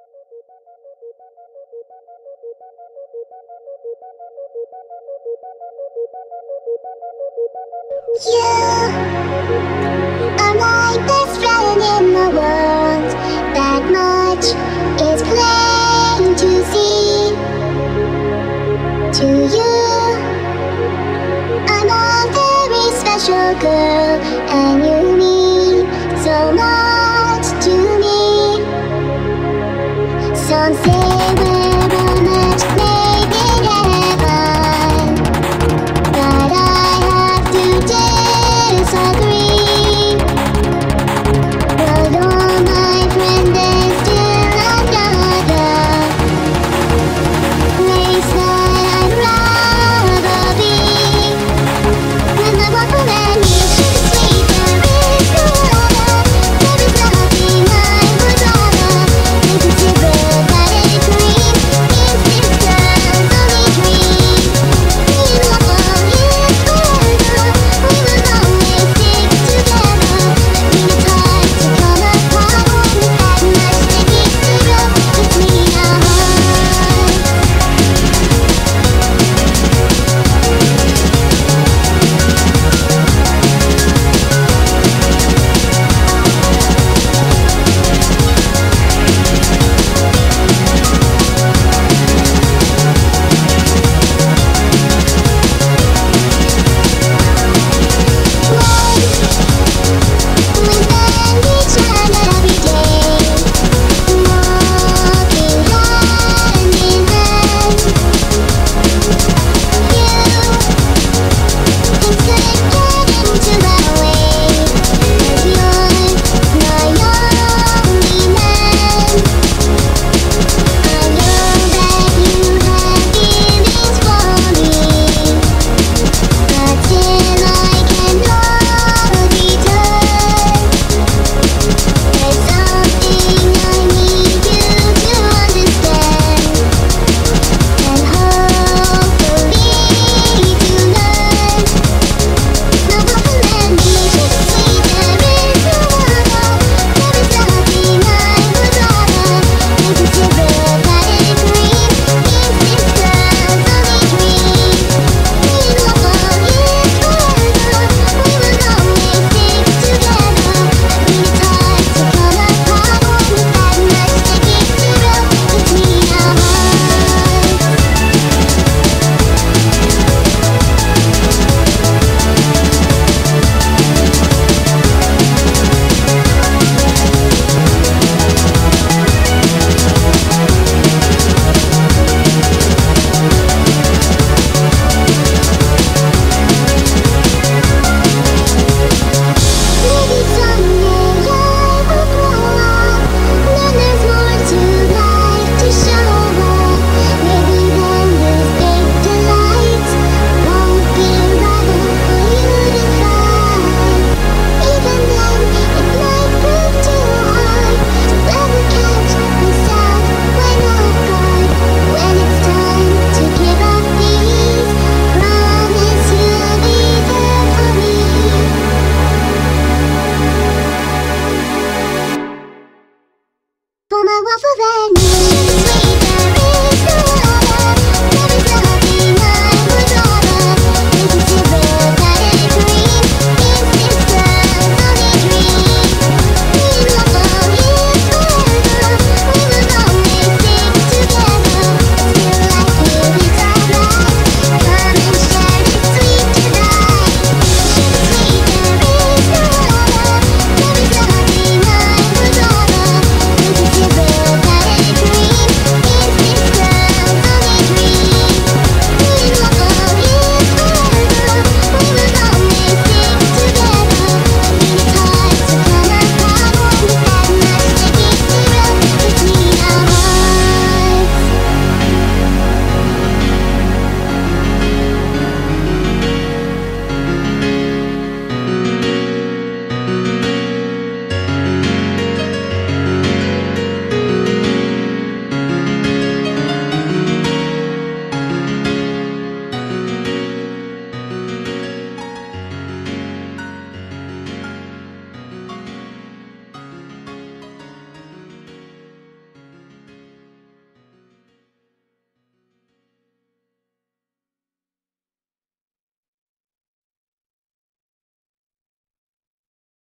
You are friend in the world. That much is plain to see. To you, I'm a very special girl, and you mean so much say